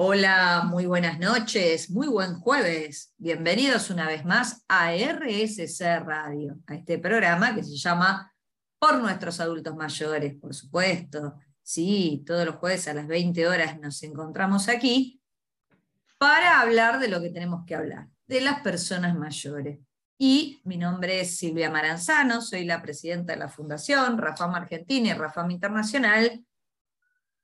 Hola, muy buenas noches, muy buen jueves. Bienvenidos una vez más a RSC Radio, a este programa que se llama Por nuestros adultos mayores, por supuesto. Sí, todos los jueves a las 20 horas nos encontramos aquí para hablar de lo que tenemos que hablar, de las personas mayores. Y mi nombre es Silvia Maranzano, soy la presidenta de la Fundación Rafam Argentina y Rafam Internacional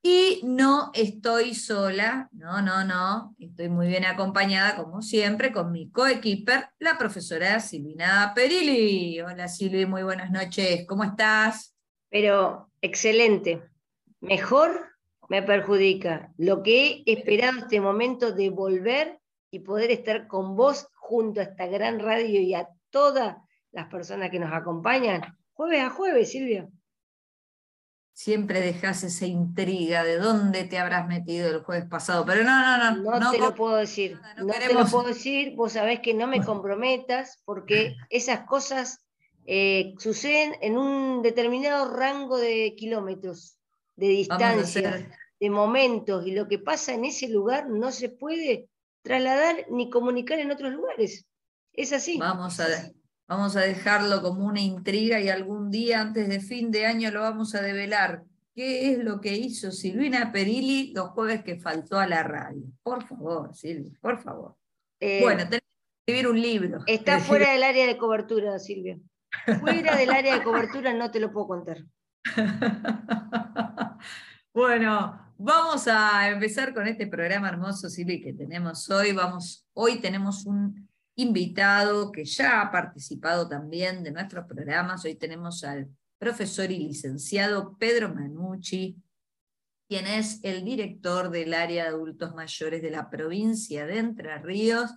y no estoy sola, no, no, no, estoy muy bien acompañada, como siempre, con mi coequiper, la profesora Silvina Perilli. Hola Silvi, muy buenas noches, ¿cómo estás? Pero excelente, mejor me perjudica lo que he esperado este momento de volver y poder estar con vos junto a esta gran radio y a todas las personas que nos acompañan, jueves a jueves, Silvia siempre dejas esa intriga de dónde te habrás metido el jueves pasado. Pero no, no, no. No, no te lo puedo decir. No, te lo puedo decir. Vos sabés que no me comprometas porque esas cosas eh, suceden en un determinado rango de kilómetros, de distancia, de momentos. Y lo que pasa en ese lugar no se puede trasladar ni comunicar en otros lugares. Es así. Vamos a, Vamos a dejarlo como una intriga y algún día antes de fin de año lo vamos a develar. ¿Qué es lo que hizo Silvina Perilli los jueves que faltó a la radio? Por favor, Silvia, por favor. Eh, bueno, tenemos que escribir un libro. Está fuera del área de cobertura, Silvia. Fuera del área de cobertura no te lo puedo contar. bueno, vamos a empezar con este programa hermoso, Silvia, que tenemos hoy. Vamos, hoy tenemos un invitado que ya ha participado también de nuestros programas. Hoy tenemos al profesor y licenciado Pedro Manucci, quien es el director del área de adultos mayores de la provincia de Entre Ríos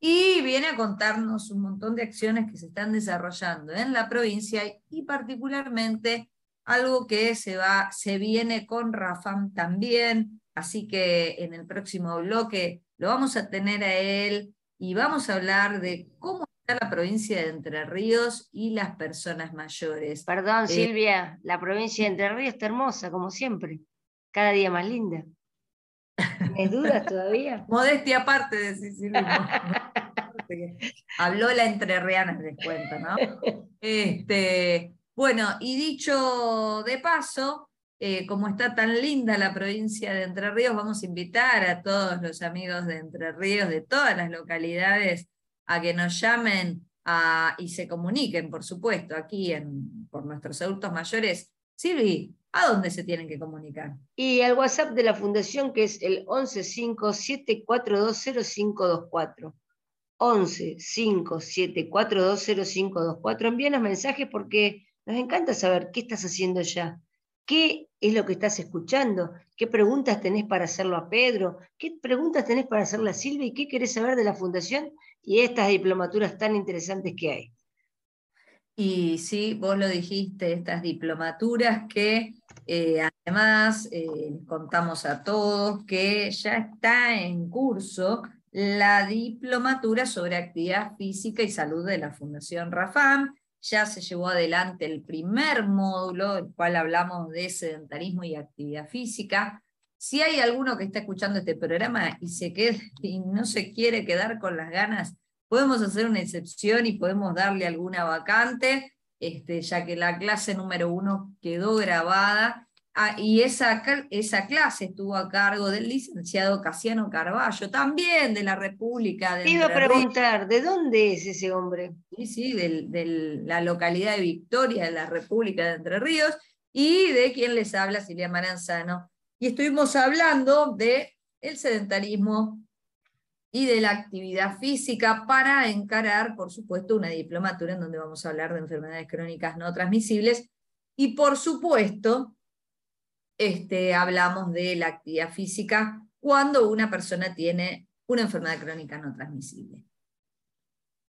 y viene a contarnos un montón de acciones que se están desarrollando en la provincia y particularmente algo que se, va, se viene con Rafam también, así que en el próximo bloque lo vamos a tener a él y vamos a hablar de cómo está la provincia de Entre Ríos y las personas mayores. Perdón, eh, Silvia, la provincia de Entre Ríos está hermosa, como siempre, cada día más linda. ¿Me dudas todavía? Modestia aparte, de Silvia. Habló la entrerriana, les cuento, ¿no? Este, bueno, y dicho de paso, eh, como está tan linda la provincia de Entre Ríos, vamos a invitar a todos los amigos de Entre Ríos, de todas las localidades, a que nos llamen y se comuniquen, por supuesto, aquí en, por nuestros adultos mayores. Silvi, ¿a dónde se tienen que comunicar? Y al WhatsApp de la Fundación, que es el 1157420524. 1157420524. Envíanos mensajes porque nos encanta saber qué estás haciendo ya ¿Qué es lo que estás escuchando? ¿Qué preguntas tenés para hacerlo a Pedro? ¿Qué preguntas tenés para hacerle a Silvia? ¿Y qué querés saber de la Fundación y estas diplomaturas tan interesantes que hay? Y sí, vos lo dijiste, estas diplomaturas que eh, además eh, contamos a todos que ya está en curso la diplomatura sobre actividad física y salud de la Fundación Rafam, ya se llevó adelante el primer módulo, el cual hablamos de sedentarismo y actividad física. Si hay alguno que está escuchando este programa y, se y no se quiere quedar con las ganas, podemos hacer una excepción y podemos darle alguna vacante, este, ya que la clase número uno quedó grabada Ah, y esa, esa clase estuvo a cargo del licenciado Casiano Carballo, también de la República de Te iba a preguntar, ¿de dónde es ese hombre? Sí, sí, de la localidad de Victoria, de la República de Entre Ríos, y de quien les habla, Silvia Maranzano. Y estuvimos hablando de el sedentarismo y de la actividad física para encarar, por supuesto, una diplomatura en donde vamos a hablar de enfermedades crónicas no transmisibles y, por supuesto, este, hablamos de la actividad física cuando una persona tiene una enfermedad crónica no transmisible.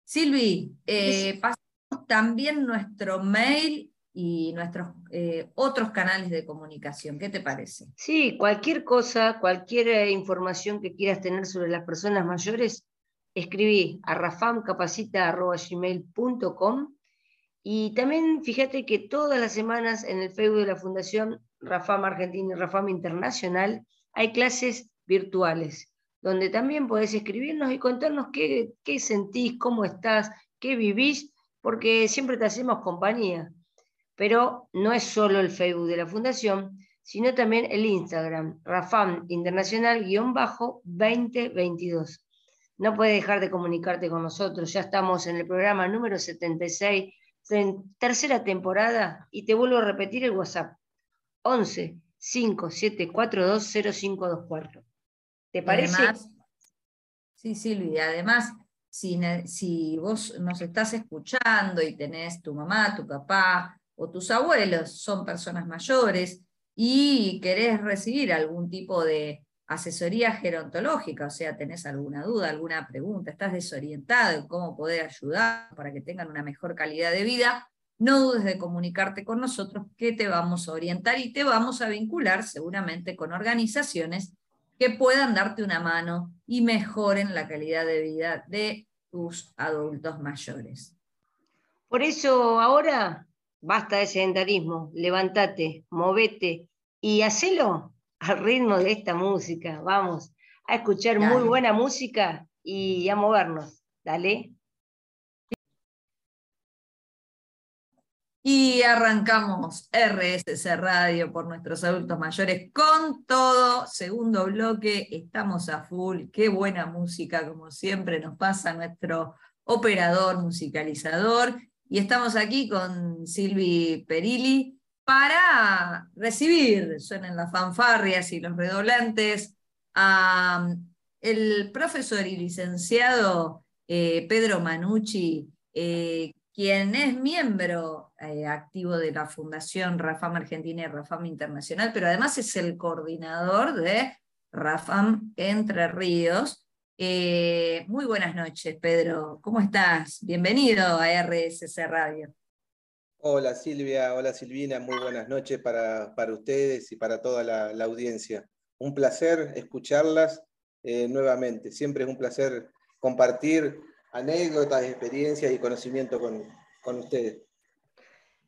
Silvi, eh, pasamos también nuestro mail y nuestros eh, otros canales de comunicación. ¿Qué te parece? Sí, cualquier cosa, cualquier eh, información que quieras tener sobre las personas mayores, escribí a rafamcapacita.gmail.com y también fíjate que todas las semanas en el Facebook de la Fundación Rafam Argentina y Rafam Internacional hay clases virtuales. donde también podés escribirnos y contarnos qué, qué sentís, cómo estás, qué vivís, porque siempre te hacemos compañía. Pero no es solo el Facebook de la Fundación, sino también el Instagram, Rafam Internacional-2022. No puedes dejar de comunicarte con nosotros, ya estamos en el programa número 76, tercera temporada, y te vuelvo a repetir el WhatsApp, 11 5742 0524. ¿Te parece? sí, Silvia, además, si, si vos nos estás escuchando y tenés tu mamá, tu papá o tus abuelos, son personas mayores, y querés recibir algún tipo de asesoría gerontológica, o sea, tenés alguna duda, alguna pregunta, estás desorientado en cómo poder ayudar para que tengan una mejor calidad de vida, no dudes de comunicarte con nosotros que te vamos a orientar y te vamos a vincular seguramente con organizaciones que puedan darte una mano y mejoren la calidad de vida de tus adultos mayores. Por eso ahora basta de sedentarismo, levántate, movete y hacelo al ritmo de esta música. Vamos a escuchar muy buena música y a movernos. Dale. Y arrancamos RSC Radio por nuestros adultos mayores con todo. Segundo bloque, estamos a full. Qué buena música, como siempre nos pasa nuestro operador, musicalizador. Y estamos aquí con Silvi Perilli para recibir, suenen las fanfarrias y los redoblantes, a el profesor y licenciado eh, Pedro Manucci, eh, quien es miembro eh, activo de la Fundación Rafam Argentina y Rafam Internacional, pero además es el coordinador de Rafam Entre Ríos. Eh, muy buenas noches, Pedro. ¿Cómo estás? Bienvenido a RSC Radio. Hola Silvia, hola Silvina, muy buenas noches para, para ustedes y para toda la, audiencia. Un placer escucharlas eh, nuevamente. Siempre es un placer compartir anécdotas, experiencias y conocimiento con, con ustedes.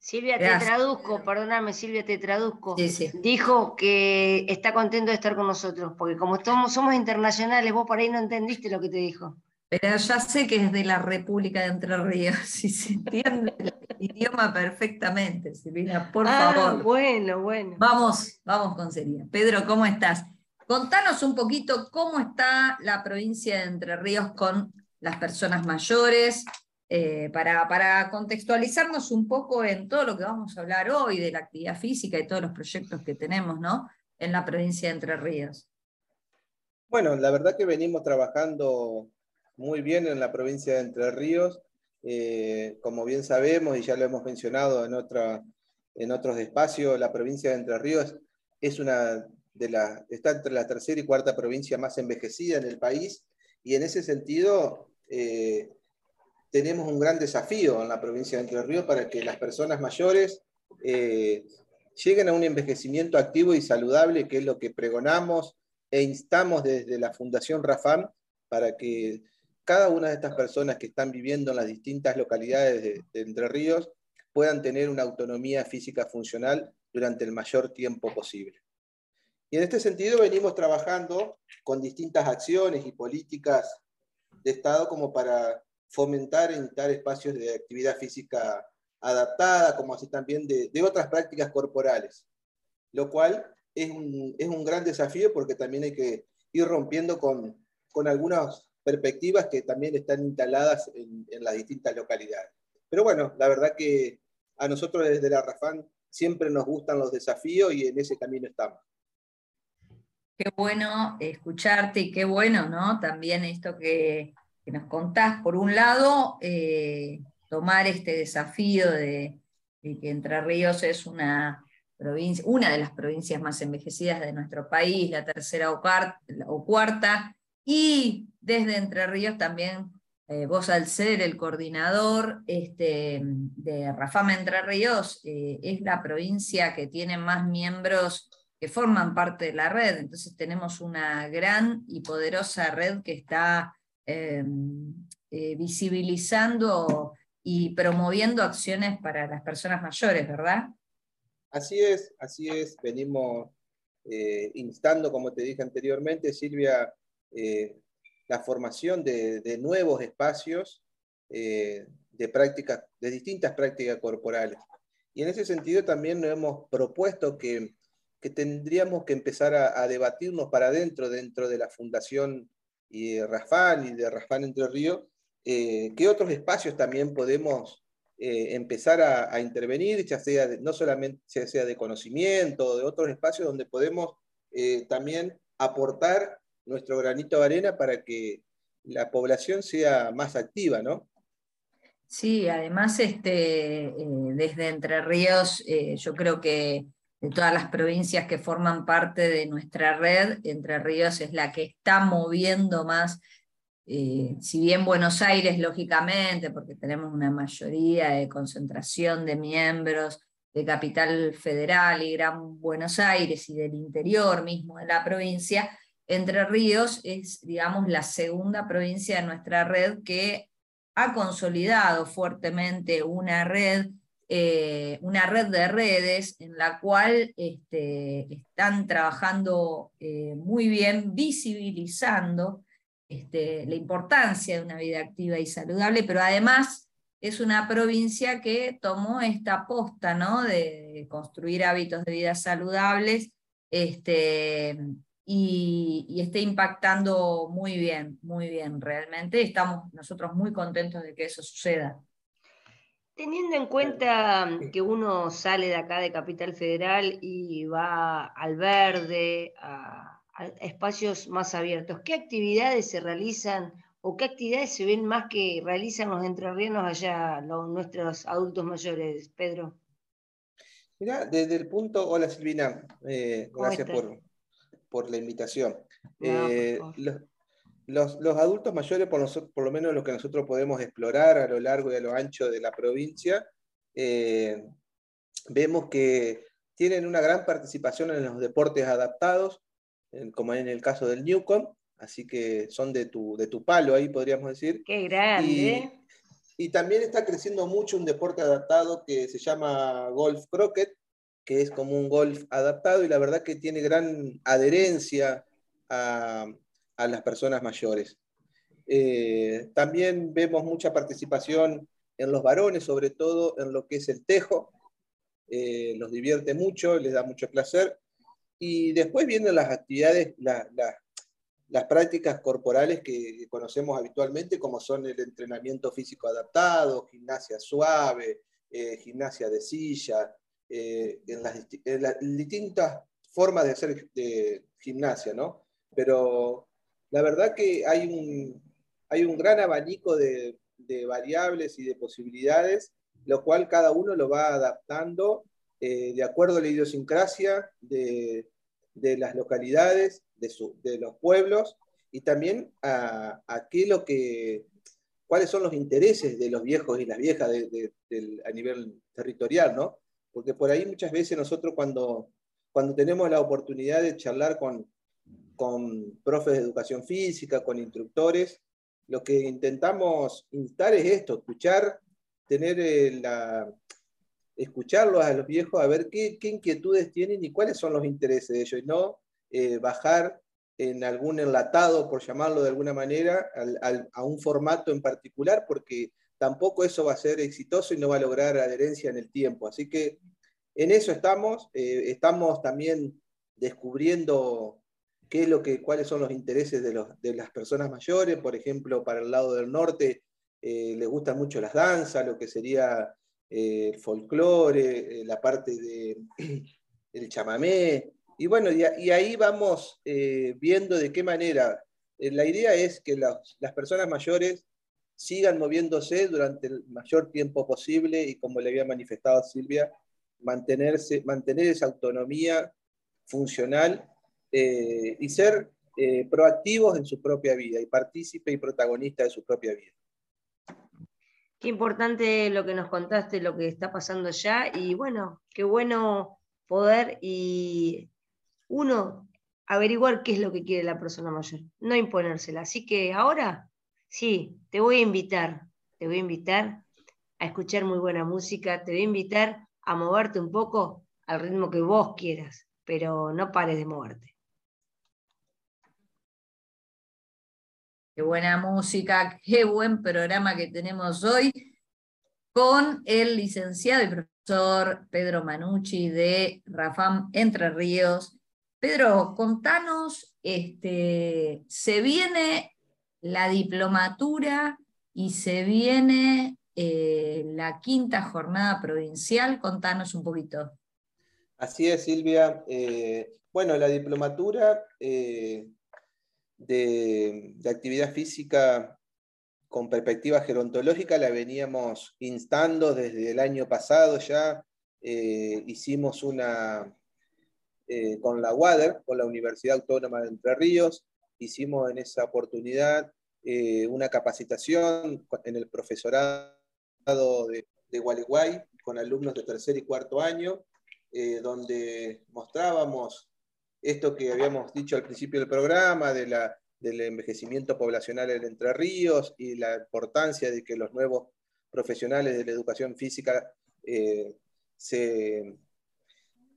Silvia, te traduzco, perdóname, Silvia, te traduzco. Dijo que está contento de estar con nosotros, porque como somos, somos internacionales, vos por ahí no entendiste lo que te dijo. Pero ya sé que es de la República de Entre Ríos y se entiende el idioma perfectamente, Silvina, por ah, favor. Bueno, bueno. Vamos, vamos con Silvia. Pedro, ¿cómo estás? Contanos un poquito cómo está la provincia de Entre Ríos con las personas mayores, eh, para, para, contextualizarnos un poco en todo lo que vamos a hablar hoy de la actividad física y todos los proyectos que tenemos ¿no? en la provincia de Entre Ríos. Bueno, la verdad que venimos trabajando muy bien en la provincia de Entre Ríos. Eh, como bien sabemos, y ya lo hemos mencionado en, otra, en otros espacios, la provincia de Entre Ríos es una de las, está entre la tercera y cuarta provincia más envejecida en el país, y en ese sentido eh, tenemos un gran desafío en la provincia de Entre Ríos para que las personas mayores eh, lleguen a un envejecimiento activo y saludable, que es lo que pregonamos e instamos desde la Fundación Rafam para que cada una de estas personas que están viviendo en las distintas localidades de, de Entre Ríos puedan tener una autonomía física funcional durante el mayor tiempo posible. Y en este sentido venimos trabajando con distintas acciones y políticas de Estado como para fomentar e instalar espacios de actividad física adaptada, como así también de, otras prácticas corporales, lo cual es un, es un, gran desafío porque también hay que ir rompiendo con, con algunas perspectivas que también están instaladas en, en, las distintas localidades. Pero bueno, la verdad que a nosotros desde la RAFAN siempre nos gustan los desafíos y en ese camino estamos. Qué bueno escucharte y qué bueno, ¿no? También esto que, nos contás. Por un lado, eh, tomar este desafío de, que Entre Ríos es una provincia, una de las provincias más envejecidas de nuestro país, la tercera o, cuarta, y desde Entre Ríos también, eh, vos al ser el coordinador este, de Rafama Entre Ríos, eh, es la provincia que tiene más miembros que forman parte de la red. Entonces tenemos una gran y poderosa red que está em, eh, visibilizando y promoviendo acciones para las personas mayores, ¿verdad? Así es, así es. Venimos eh, instando, como te dije anteriormente, Silvia, la formación de, nuevos espacios de prácticas, de distintas prácticas corporales. Y en ese sentido también nos hemos propuesto que, tendríamos que empezar a, debatirnos para adentro, dentro de la Fundación y de Rafán y de Rafán Entre Ríos, eh, qué otros espacios también podemos eh, empezar a, intervenir, ya sea no solamente sea de conocimiento, de otros espacios donde podemos eh, también aportar nuestro granito de arena para que la población sea más activa, ¿no? Sí, además este, desde Entre Ríos, yo creo que de todas las provincias que forman parte de nuestra red, Entre Ríos es la que está moviendo más, eh, si bien Buenos Aires, lógicamente, porque tenemos una mayoría de concentración de miembros de Capital Federal y Gran Buenos Aires y del interior mismo de la provincia, Entre Ríos es, digamos, la segunda provincia de nuestra red que ha consolidado fuertemente una red, eh, una red de redes en la cual este, están trabajando eh, muy bien, visibilizando este, la importancia de una vida activa y saludable, pero además es una provincia que tomó esta posta ¿no? de construir hábitos de vida saludables este, y, y, esté impactando muy bien, muy bien, realmente. Estamos nosotros muy contentos de que eso suceda. Teniendo en cuenta que uno sale de acá de Capital Federal y va al verde, a, espacios más abiertos, ¿qué actividades se realizan o qué actividades se ven más que realizan los entrerrianos allá, los, nuestros adultos mayores, Pedro? Mira, desde el punto, hola Silvina, eh, gracias por, por la invitación. Eh, los, adultos mayores, por, por, lo menos lo que nosotros podemos explorar a lo largo y a lo ancho de la provincia, eh, vemos que tienen una gran participación en los deportes adaptados, como en el caso del Newcom, así que son de tu, de tu palo ahí, podríamos decir. ¡Qué grande! Y, y también está creciendo mucho un deporte adaptado que se llama golf croquet, que es como un golf adaptado y la verdad que tiene gran adherencia a, las personas mayores. Eh, también vemos mucha participación en los varones, sobre todo en lo que es el tejo. Eh, los divierte mucho, les da mucho placer. Y después vienen las actividades, las prácticas corporales que conocemos habitualmente, como son el entrenamiento físico adaptado, gimnasia suave, eh, gimnasia de silla, eh, en, las, distintas formas de hacer gimnasia, ¿no? Pero la verdad que hay un, hay un gran abanico de, variables y de posibilidades, lo cual cada uno lo va adaptando eh, de acuerdo a la idiosincrasia de, las localidades, de, los pueblos, y también a, qué lo que, cuáles son los intereses de los viejos y las viejas a nivel territorial, ¿no? porque por ahí muchas veces nosotros cuando, cuando tenemos la oportunidad de charlar con, con profes de educación física, con instructores, lo que intentamos instar es esto, escuchar, tener eh, la, escucharlos a los viejos a ver qué, inquietudes tienen y cuáles son los intereses de ellos, y no eh, bajar en algún enlatado, por llamarlo de alguna manera, a un formato en particular, porque tampoco eso va a ser exitoso y no va a lograr adherencia en el tiempo. Así que en eso estamos, eh, estamos también descubriendo qué es lo que, cuáles son los intereses de, las personas mayores, por ejemplo, para el lado del norte eh, les gustan mucho las danzas, lo que sería eh, el folclore, la parte del chamamé, y bueno, y, ahí vamos viendo de qué manera. la idea es que las personas mayores sigan moviéndose durante el mayor tiempo posible y como le había manifestado Silvia, mantenerse, mantener esa autonomía funcional eh, y ser eh, proactivos en su propia vida y partícipe y protagonista de su propia vida. Qué importante lo que nos contaste, lo que está pasando allá y bueno, qué bueno poder y uno averiguar qué es lo que quiere la persona mayor, no imponérsela. Así que ahora Sí, te voy a invitar, te voy a invitar a escuchar muy buena música, te voy a invitar a moverte un poco al ritmo que vos quieras, pero no pares de moverte. Qué buena música, qué buen programa que tenemos hoy con el licenciado y profesor Pedro Manucci de Rafam Entre Ríos. Pedro, contanos, este, se viene la diplomatura y se viene eh, la quinta jornada provincial, contanos un poquito. Así es, Silvia. Eh, bueno, la diplomatura eh, de, actividad física con perspectiva gerontológica la veníamos instando desde el año pasado ya. hicimos una con la UADER, con la Universidad Autónoma de Entre Ríos, hicimos en esa oportunidad una capacitación en el profesorado de, de Gualeguay con alumnos de tercer y cuarto año, eh, donde mostrábamos esto que habíamos dicho al principio del programa, de del envejecimiento poblacional en Entre Ríos y la importancia de que los nuevos profesionales de la educación física eh, se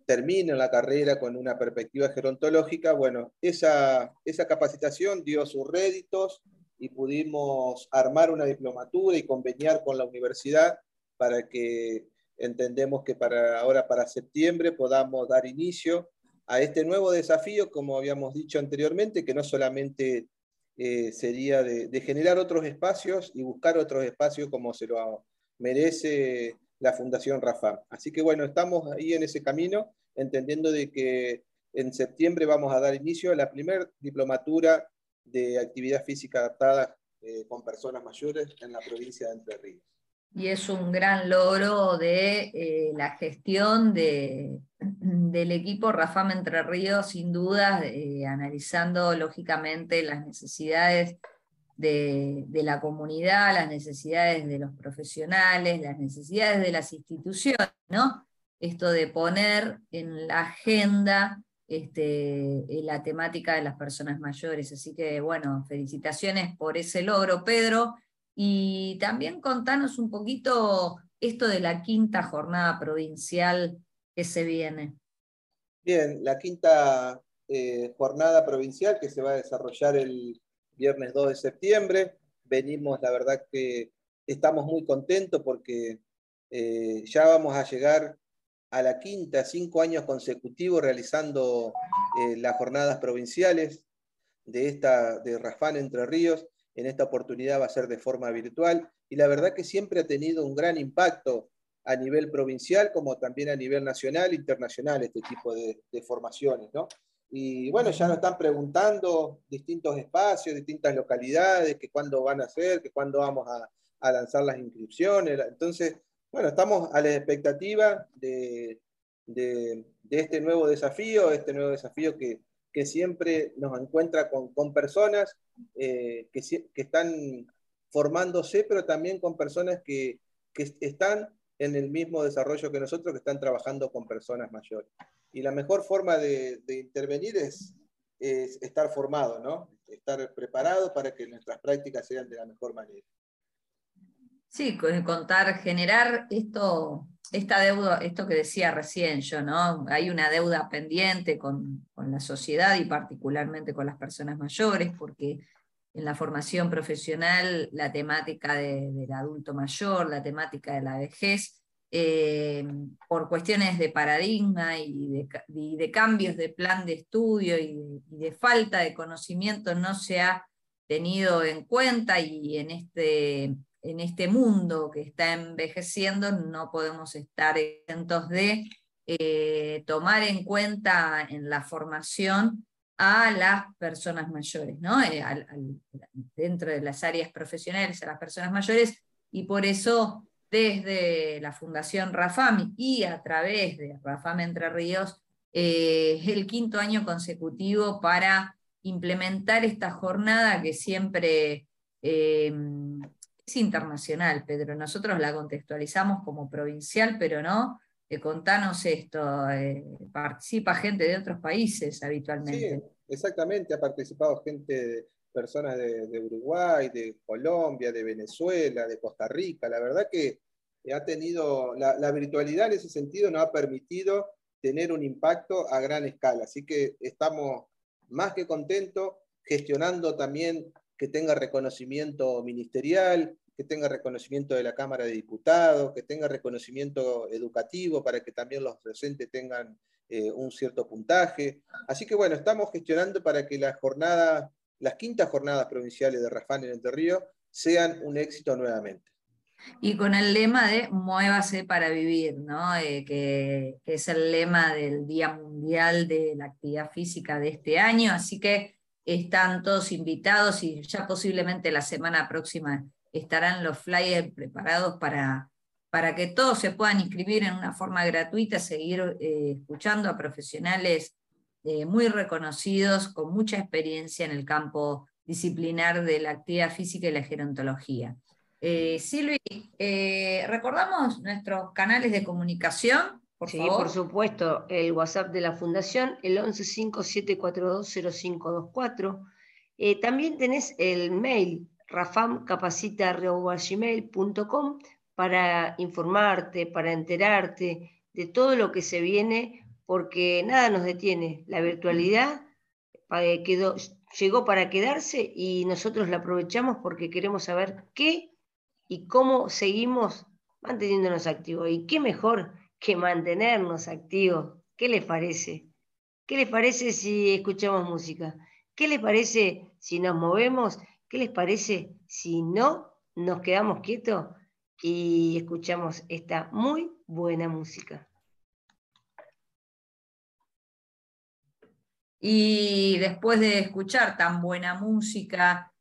terminen la carrera con una perspectiva gerontológica. Bueno, esa, esa capacitación dio sus réditos, y pudimos armar una diplomatura y conveniar con la universidad para que entendemos que para ahora, para septiembre, podamos dar inicio a este nuevo desafío, como habíamos dicho anteriormente, que no solamente eh, sería de, generar otros espacios y buscar otros espacios como se lo merece la Fundación Rafa. Así que bueno, estamos ahí en ese camino, entendiendo de que en septiembre vamos a dar inicio a la primera diplomatura de actividad física adaptada eh, con personas mayores en la provincia de Entre Ríos. Y es un gran logro de eh, la gestión de, del equipo Rafam Entre Ríos, sin duda, eh, analizando lógicamente las necesidades de, de, la comunidad, las necesidades de los profesionales, las necesidades de las instituciones, ¿no? Esto de poner en la agenda este, eh, la temática de las personas mayores. Así que, bueno, felicitaciones por ese logro, Pedro. Y también contanos un poquito esto de la quinta jornada provincial que se viene. Bien, la quinta eh, jornada provincial que se va a desarrollar el viernes 2 de septiembre. Venimos, la verdad que estamos muy contentos porque eh, ya vamos a llegar a la quinta, cinco años consecutivos realizando eh, las jornadas provinciales de, esta, de Rafán Entre Ríos. En esta oportunidad va a ser de forma virtual y la verdad que siempre ha tenido un gran impacto a nivel provincial como también a nivel nacional e internacional este tipo de, formaciones. ¿no? Y bueno, ya nos están preguntando distintos espacios, distintas localidades, que cuándo van a ser, que cuándo vamos a, a lanzar las inscripciones. Entonces, bueno, estamos a la expectativa de, este nuevo desafío, este nuevo desafío que, siempre nos encuentra con, personas eh, que, están formándose, pero también con personas que, están en el mismo desarrollo que nosotros, que están trabajando con personas mayores. Y la mejor forma de, intervenir es, es, estar formado, ¿no? estar preparado para que nuestras prácticas sean de la mejor manera. Sí, contar, generar esto, esta deuda, esto que decía recién yo, ¿no? Hay una deuda pendiente con, la sociedad y particularmente con las personas mayores, porque en la formación profesional la temática del adulto mayor, la temática de la vejez, eh, por cuestiones de paradigma y de, cambios de plan de estudio y de falta de conocimiento no se ha tenido en cuenta y en este en este mundo que está envejeciendo no podemos estar exentos de eh, tomar en cuenta en la formación a las personas mayores, ¿no? Eh, dentro de las áreas profesionales a las personas mayores, y por eso desde la Fundación Rafam y a través de Rafam Entre Ríos, eh, el quinto año consecutivo para implementar esta jornada que siempre es internacional, Pedro. Nosotros la contextualizamos como provincial, pero no. Eh, contanos esto, eh, participa gente de otros países habitualmente. Sí, exactamente, ha participado gente, personas de, Uruguay, de Colombia, de Venezuela, de Costa Rica. La verdad que ha tenido, la virtualidad en ese sentido nos ha permitido tener un impacto a gran escala. Así que estamos más que contentos gestionando también que tenga reconocimiento ministerial, que tenga reconocimiento de la Cámara de Diputados, que tenga reconocimiento educativo para que también los docentes tengan eh, un cierto puntaje. Así que bueno, estamos gestionando para que las jornadas, las quintas jornadas provinciales de Rafán en Entre Ríos sean un éxito nuevamente. Y con el lema de Muévase para vivir, ¿no? Eh, que, es el lema del Día Mundial de la Actividad Física de este año, así que están todos invitados y ya posiblemente la semana próxima estarán los flyers preparados para, para que todos se puedan inscribir en una forma gratuita, seguir eh, escuchando a profesionales eh, muy reconocidos, con mucha experiencia en el campo disciplinar de la actividad física y la gerontología. Eh, Silvi, eh, ¿recordamos nuestros canales de comunicación? Por sí, por supuesto, el WhatsApp de la Fundación, el 1157420524. Eh, también tenés el mail rafamcapacita.com para informarte, para enterarte de todo lo que se viene, porque nada nos detiene. La virtualidad eh, quedó, llegó para quedarse y nosotros la aprovechamos porque queremos saber qué y cómo seguimos manteniéndonos activos. ¿Y qué mejor que mantenernos activos? ¿Qué les parece? ¿Qué les parece si escuchamos música? ¿Qué les parece si nos movemos? ¿Qué les parece si no nos quedamos quietos y escuchamos esta muy buena música? Y después de escuchar tan buena música,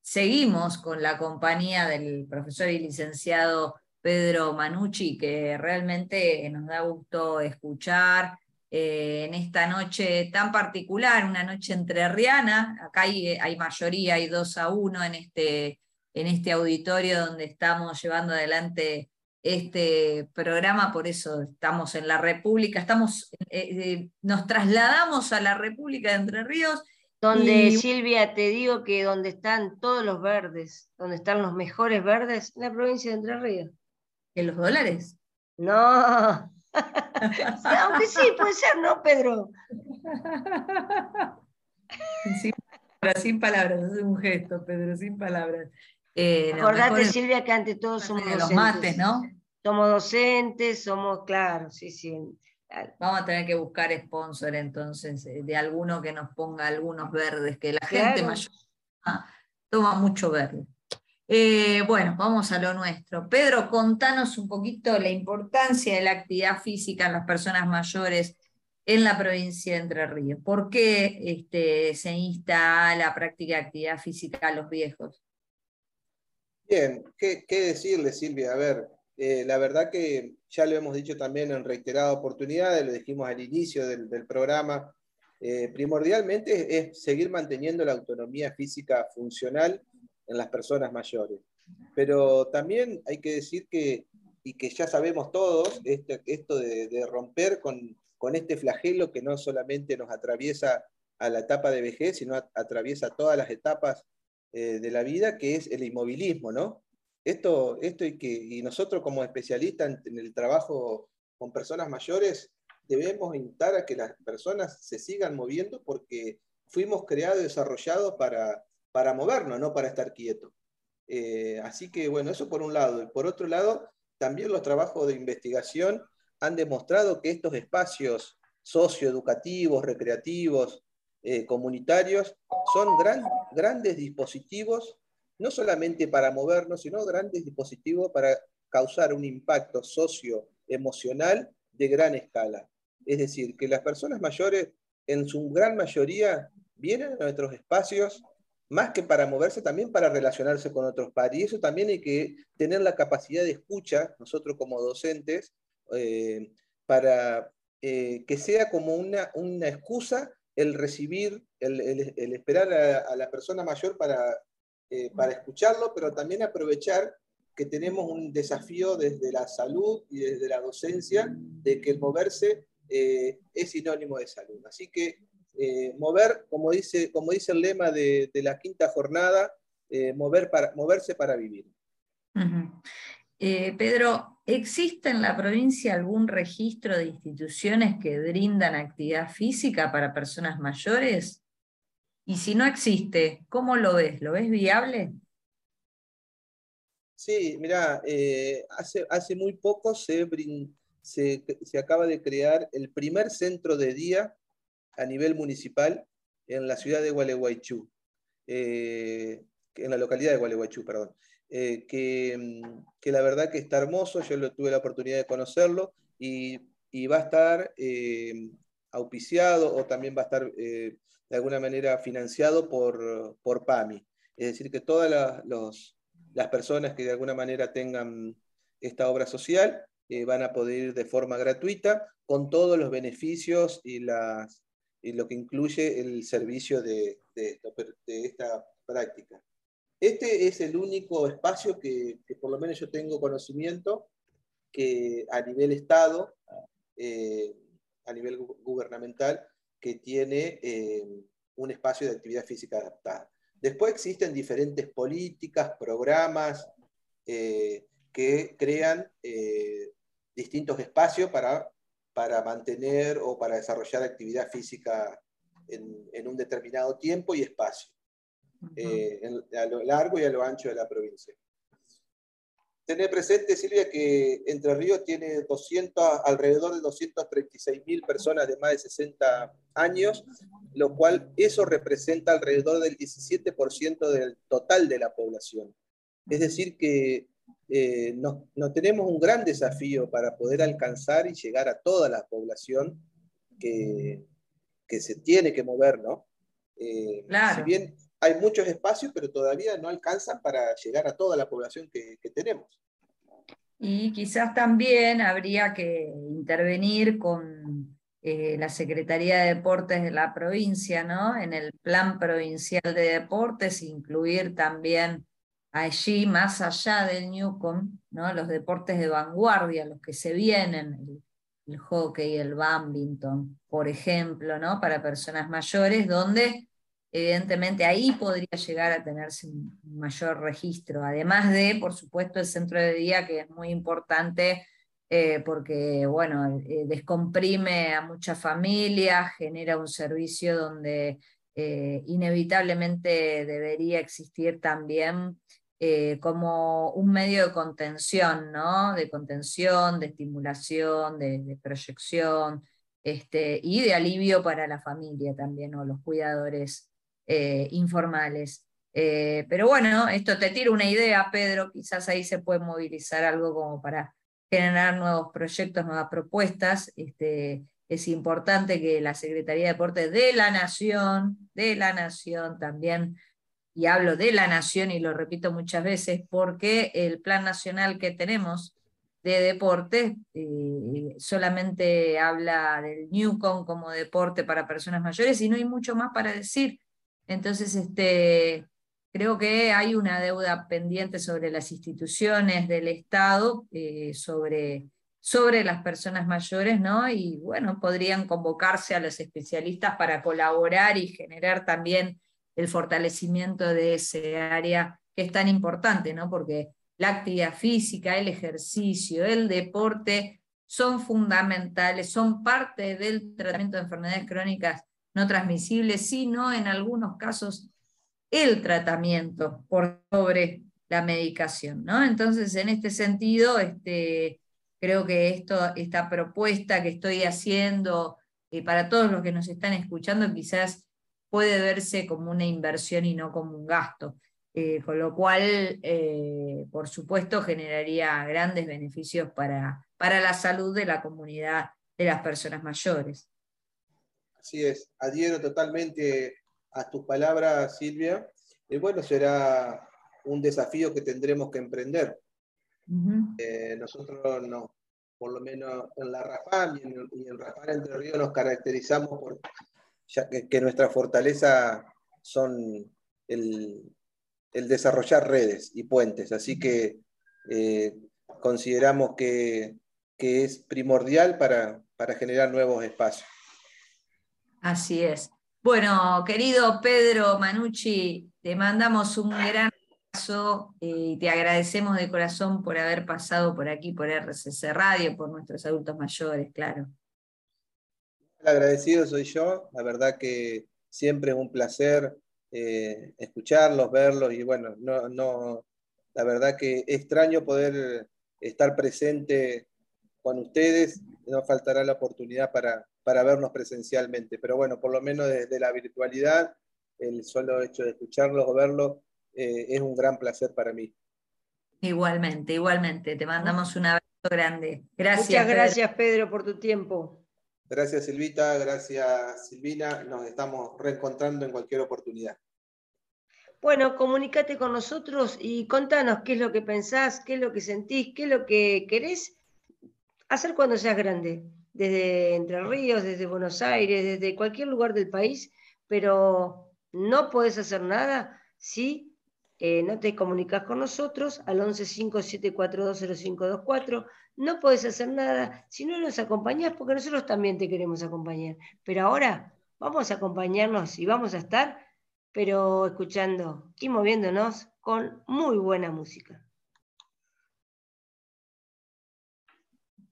seguimos con la compañía del profesor y licenciado Pedro Manucci, que realmente nos da gusto escuchar eh, en esta noche tan particular, una noche entrerriana. Acá hay, hay mayoría, hay dos a uno en este, en este auditorio donde estamos llevando adelante este programa, por eso estamos en la República, estamos, eh, eh, nos trasladamos a la República de Entre Ríos donde, Silvia, te digo que donde están todos los verdes, donde están los mejores verdes, la provincia de Entre Ríos. ¿En los dólares? No. Aunque sí, puede ser, ¿no, Pedro? Sin, palabras, es un gesto, Pedro, sin palabras. Eh, Acordate, Silvia, que ante todos somos los mates, ¿no? Somos docentes, somos, claro, sí, sí. Vamos a tener que buscar sponsor entonces eh, de alguno que nos ponga algunos verdes, que la gente mayor toma mucho verde. Eh, bueno, vamos a lo nuestro. Pedro, contanos un poquito la importancia de la actividad física en las personas mayores en la provincia de Entre Ríos. ¿Por qué este, se insta la práctica de actividad física a los viejos? Bien, ¿qué, qué decirle, Silvia? A ver, eh, la verdad que ya lo hemos dicho también en reiteradas oportunidades, lo dijimos al inicio del, programa, eh, primordialmente es seguir manteniendo la autonomía física funcional en las personas mayores. Pero también hay que decir que, y que ya sabemos todos, este, esto de, romper con, con, este flagelo que no solamente nos atraviesa a la etapa de vejez, sino atraviesa todas las etapas eh, de la vida, que es el inmovilismo, ¿no? Esto, esto y, que, nosotros como especialistas en, el trabajo con personas mayores debemos invitar a que las personas se sigan moviendo porque fuimos creados y desarrollados para, para movernos, no para estar quietos. Eh, así que bueno, eso por un lado. Y por otro lado, también los trabajos de investigación han demostrado que estos espacios socioeducativos, recreativos, eh, comunitarios, son gran, grandes dispositivos no solamente para movernos, sino grandes dispositivos para causar un impacto socioemocional de gran escala. Es decir, que las personas mayores, en su gran mayoría, vienen a nuestros espacios más que para moverse, también para relacionarse con otros pares. Y eso también hay que tener la capacidad de escucha, nosotros como docentes, eh, para eh, que sea como una, una excusa el recibir, el, esperar a, la persona mayor para eh, para escucharlo, pero también aprovechar que tenemos un desafío desde la salud y desde la docencia de que el moverse es sinónimo de salud. Así que eh, mover, como dice, como dice el lema de, la quinta jornada, mover para, moverse para vivir. Pedro, ¿existe en la provincia algún registro de instituciones que brindan actividad física para personas mayores? Y si no existe, ¿cómo lo ves? ¿Lo ves viable? Sí, mira, eh, hace, hace muy poco se, se, se, acaba de crear el primer centro de día a nivel municipal en la ciudad de Gualeguaychú, eh, en la localidad de Gualeguaychú, perdón. Eh, mm, que, la verdad que está hermoso, yo lo, tuve la oportunidad de conocerlo y, va a estar eh, auspiciado o también va a estar de alguna manera financiado por, por PAMI. Es decir, que todas las personas que de alguna manera tengan esta obra social van a poder ir de forma gratuita con todos los beneficios y las, y lo que incluye el servicio de, esta práctica. Este es el único espacio que, por lo menos yo tengo conocimiento que a nivel Estado, eh, a nivel gubernamental, que tiene eh, un espacio de actividad física adaptada. Después existen diferentes políticas, programas eh, que crean distintos espacios para para mantener o para desarrollar actividad física en, un determinado tiempo y espacio, eh, a lo largo y a lo ancho de la provincia. Tener presente, Silvia, que Entre Ríos tiene 200, alrededor de 236 mil personas de más de 60 años, lo cual eso representa alrededor del 17% del total de la población. Es decir, que eh, no, tenemos un gran desafío para poder alcanzar y llegar a toda la población que, que se tiene que mover, ¿no? Eh, si bien hay muchos espacios, pero todavía no alcanzan para llegar a toda la población que, tenemos. Y quizás también habría que intervenir con eh, la Secretaría de Deportes de la provincia, ¿no? En el plan provincial de deportes, incluir también allí, más allá del Newcom, ¿no? los deportes de vanguardia, los que se vienen, el, hockey, el badminton, por ejemplo, ¿no? para personas mayores, donde evidentemente ahí podría llegar a tenerse un mayor registro, además de, por supuesto, el centro de día, que es muy importante. Eh, porque bueno, eh, descomprime a muchas familias, genera un servicio donde eh, inevitablemente debería existir también eh, como un medio de contención, ¿no? De contención, de estimulación, de, proyección este, y de alivio para la familia también, o los cuidadores eh, informales. Eh, pero bueno, esto te tira una idea, Pedro, quizás ahí se puede movilizar algo como para generar nuevos proyectos, nuevas propuestas. Este, es importante que la Secretaría de Deportes de la Nación, de la Nación también y hablo de la nación y lo repito muchas veces, porque el plan nacional que tenemos de deporte eh, solamente habla del Newcom como deporte para personas mayores y no hay mucho más para decir. Entonces, este, creo que hay una deuda pendiente sobre las instituciones del Estado, eh, sobre, sobre las personas mayores, ¿no? Y bueno, podrían convocarse a los especialistas para colaborar y generar también el fortalecimiento de ese área que es tan importante, ¿no? Porque la actividad física, el ejercicio, el deporte son fundamentales, son parte del tratamiento de enfermedades crónicas no transmisibles, sino en algunos casos el tratamiento por sobre la medicación. ¿no? Entonces, en este sentido, este, creo que esto, esta propuesta que estoy haciendo eh, para todos los que nos están escuchando, quizás puede verse como una inversión y no como un gasto. Eh, con lo cual, eh, por supuesto, generaría grandes beneficios para, para la salud de la comunidad de las personas mayores. Así es, adhiero totalmente a tus palabras, Silvia. Y bueno, será un desafío que tendremos que emprender. Eh, nosotros, no, por lo menos en la RAFAM y en, y en RAFAM Entre Ríos nos caracterizamos por ya que, nuestra fortaleza son el, desarrollar redes y puentes. Así que eh, consideramos que, es primordial para, para generar nuevos espacios. Así es. Bueno, querido Pedro Manucci, te mandamos un gran abrazo eh, y te agradecemos de corazón por haber pasado por aquí, por RCC Radio, por nuestros adultos mayores, claro agradecido soy yo, la verdad que siempre es un placer eh, escucharlos, verlos y bueno, no, no, la verdad que extraño poder estar presente con ustedes, no faltará la oportunidad para, para vernos presencialmente, pero bueno, por lo menos desde la virtualidad, el solo hecho de escucharlos o verlos eh, es un gran placer para mí. Igualmente, igualmente, te mandamos un abrazo grande. Gracias. Muchas gracias, Pedro, por tu tiempo. Gracias, Silvita. Gracias, Silvina. Nos estamos reencontrando en cualquier oportunidad. Bueno, comunícate con nosotros y contanos qué es lo que pensás, qué es lo que sentís, qué es lo que querés hacer cuando seas grande. Desde Entre Ríos, desde Buenos Aires, desde cualquier lugar del país, pero no podés hacer nada si eh, no te comunicas con nosotros al 1157420524, no puedes hacer nada si no nos acompañás, porque nosotros también te queremos acompañar. Pero ahora vamos a acompañarnos y vamos a estar, pero escuchando y moviéndonos con muy buena música.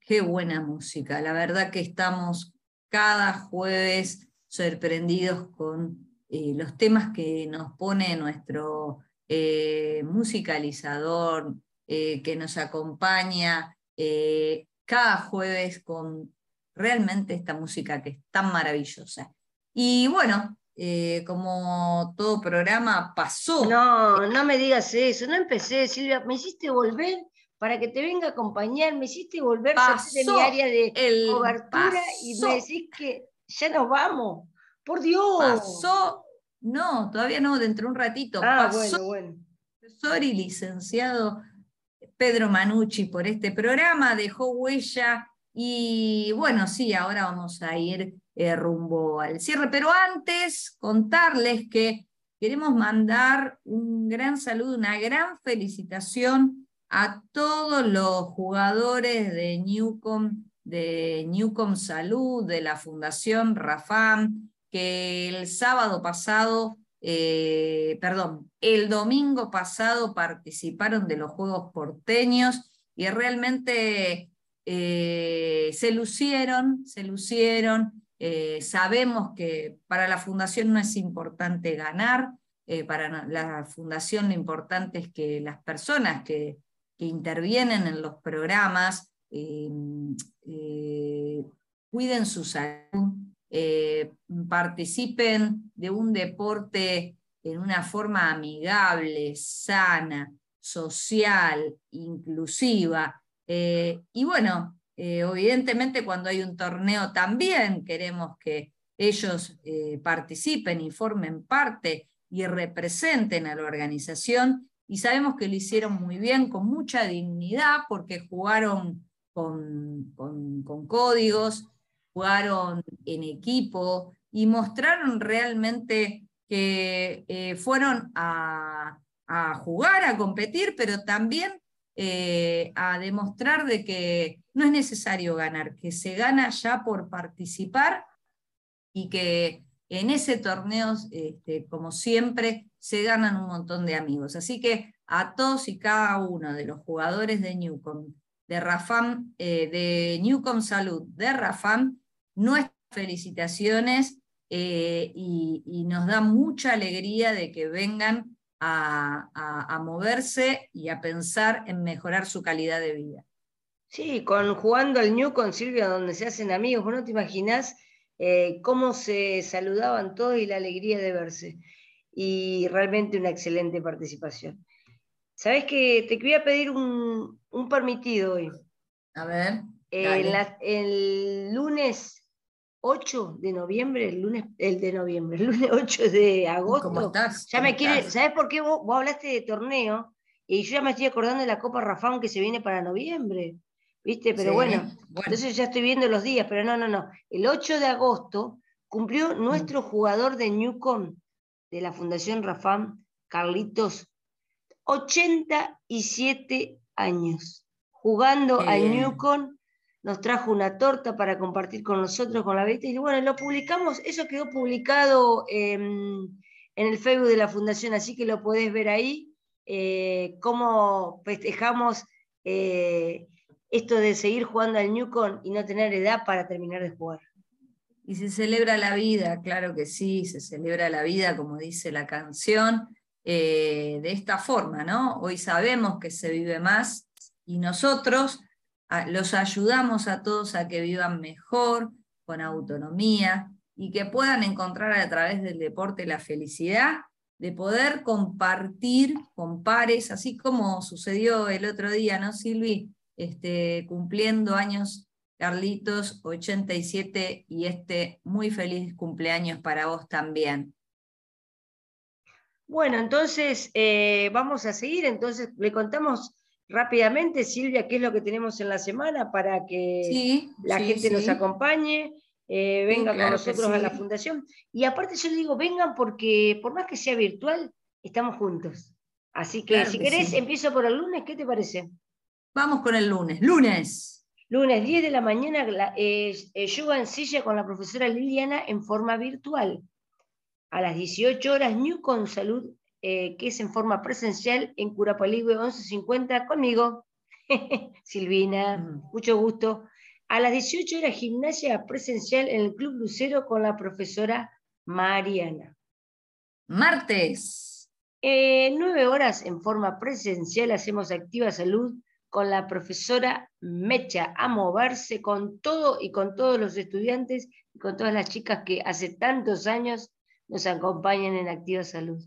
Qué buena música, la verdad que estamos cada jueves sorprendidos con eh, los temas que nos pone nuestro eh, musicalizador eh, que nos acompaña eh, cada jueves con realmente esta música que es tan maravillosa. Y bueno, como todo programa pasó. No, no me digas eso, no empecé, Silvia, me hiciste volver para que te venga a acompañar, me hiciste volver a de mi área de cobertura y me decís que ya nos vamos. Por Dios. Pasó no, todavía no, dentro de un ratito. Ah, bueno, bueno. Profesor y licenciado Pedro Manucci por este programa, dejó huella y bueno, sí, ahora vamos a ir eh, rumbo al cierre, pero antes contarles que queremos mandar un gran saludo, una gran felicitación a todos los jugadores de Newcom, de Newcom Salud, de la Fundación Rafam, que el sábado pasado, eh, perdón, el domingo pasado participaron de los Juegos Porteños y realmente eh, se lucieron, se lucieron. Eh, sabemos que para la fundación no es importante ganar, para la fundación lo importante es que las personas que, que intervienen en los programas cuiden su salud, eh, participen de un deporte en una forma amigable, sana, social, inclusiva. Eh, y bueno, eh, evidentemente cuando hay un torneo también queremos que ellos participen y formen parte y representen a la organización. Y sabemos que lo hicieron muy bien, con mucha dignidad, porque jugaron con, con códigos, jugaron en equipo y mostraron realmente que eh, fueron a, jugar, a competir, pero también eh, a demostrar de que no es necesario ganar, que se gana ya por participar y que en ese torneo, este, como siempre, se ganan un montón de amigos. Así que a todos y cada uno de los jugadores de Newcom, de Rafam, eh, de Newcom Salud, de Rafam, nuestras felicitaciones eh, y, nos da mucha alegría de que vengan a, moverse y a pensar en mejorar su calidad de vida. Sí, con jugando al New con Silvia, donde se hacen amigos, vos no te imaginás eh, cómo se saludaban todos y la alegría de verse. Y realmente una excelente participación. Sabes que te quería pedir un, permitido hoy. A ver. el lunes 8 de noviembre, el lunes, el de noviembre, el lunes 8 de agosto. ¿Cómo estás? Ya me quiere, ¿sabes por qué vos, hablaste de torneo? Y yo ya me estoy acordando de la Copa Rafán que se viene para noviembre. ¿Viste? Pero bueno, entonces ya estoy viendo los días, pero no, no, no. El 8 de agosto cumplió mm. nuestro jugador de Newcom, de la Fundación Rafán, Carlitos, 87 años, jugando al Newcom nos trajo una torta para compartir con nosotros, con la Verita, y bueno, lo publicamos, eso quedó publicado en el Facebook de la Fundación, así que lo podés ver ahí, eh, cómo festejamos eh, esto de seguir jugando al Newcom y no tener edad para terminar de jugar. Y se celebra la vida, claro que sí, se celebra la vida, como dice la canción, eh, de esta forma, ¿no? Hoy sabemos que se vive más y nosotros los ayudamos a todos a que vivan mejor, con autonomía y que puedan encontrar a través del deporte la felicidad de poder compartir con pares, así como sucedió el otro día, ¿no, Silvi? Este, cumpliendo años, Carlitos, 87, y este muy feliz cumpleaños para vos también. Bueno, entonces eh, vamos a seguir, entonces le contamos rápidamente, Silvia, qué es lo que tenemos en la semana para que la gente nos acompañe, eh, venga con nosotros a la fundación. Y aparte yo le digo, vengan porque por más que sea virtual, estamos juntos. Así que si querés, empiezo por el lunes, ¿qué te parece? Vamos con el lunes. Lunes. Lunes, 10 de la mañana, eh, eh, yoga en silla con la profesora Liliana en forma virtual. A las 18 horas, New con Salud eh, que es en forma presencial en Curapaligüe 1150 conmigo, Silvina, mm. mucho gusto. A las 18 horas gimnasia presencial en el Club Lucero con la profesora Mariana. Martes. Eh, nueve horas en forma presencial hacemos Activa Salud con la profesora Mecha a moverse con todo y con todos los estudiantes y con todas las chicas que hace tantos años nos acompañan en Activa Salud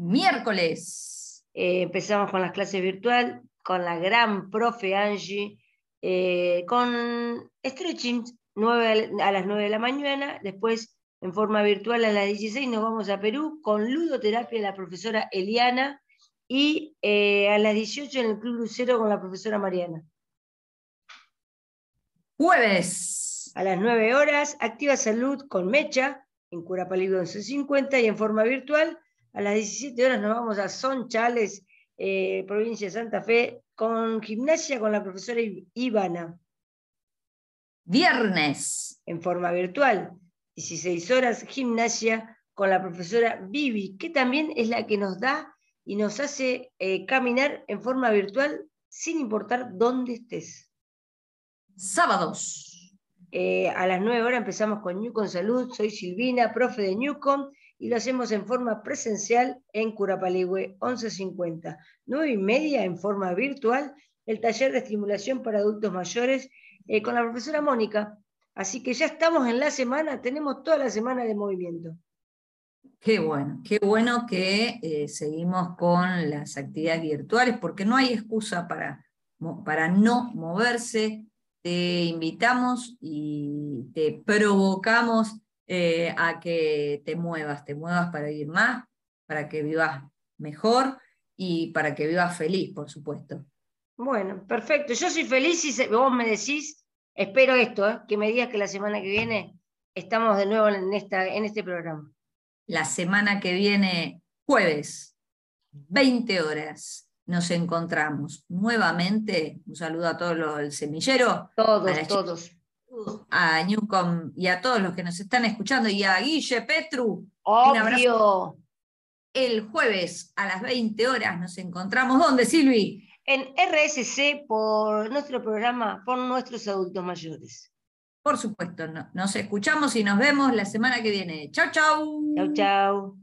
miércoles. Eh, empezamos con las clases virtual, con la gran profe Angie, eh, con stretching a las 9 de la mañana, después en forma virtual a las 16 nos vamos a Perú con ludoterapia la profesora Eliana y eh, a las 18 en el Club Lucero con la profesora Mariana. Jueves. A las 9 horas, Activa Salud con Mecha en Curapalibro 1150 y en forma virtual a las 17 horas nos vamos a Son Chales, eh, provincia de Santa Fe, con gimnasia con la profesora Ivana. Viernes. En forma virtual. 16 horas, gimnasia con la profesora Vivi, que también es la que nos da y nos hace eh, caminar en forma virtual sin importar dónde estés. Sábados. Eh, a las 9 horas empezamos con Newcom Salud. Soy Silvina, profe de Newcom y lo hacemos en forma presencial en Curapaligüe 1150. 9 y media en forma virtual, el taller de estimulación para adultos mayores eh, con la profesora Mónica. Así que ya estamos en la semana, tenemos toda la semana de movimiento. Qué bueno, qué bueno que eh, seguimos con las actividades virtuales, porque no hay excusa para, para no moverse. Te invitamos y te provocamos eh, a que te muevas, te muevas para ir más, para que vivas mejor y para que vivas feliz, por supuesto. Bueno, perfecto. Yo soy feliz y vos me decís, espero esto, ¿eh? que me digas que la semana que viene estamos de nuevo en, esta, en este programa. La semana que viene, jueves, 20 horas, nos encontramos nuevamente. Un saludo a todos los del semillero. Todos, todos a Newcom y a todos los que nos están escuchando y a Guille Petru. Obvio. El jueves a las 20 horas nos encontramos. ¿Dónde, Silvi? En RSC por nuestro programa, por nuestros adultos mayores. Por supuesto, nos escuchamos y nos vemos la semana que viene. Chau, chau. Chau, chau.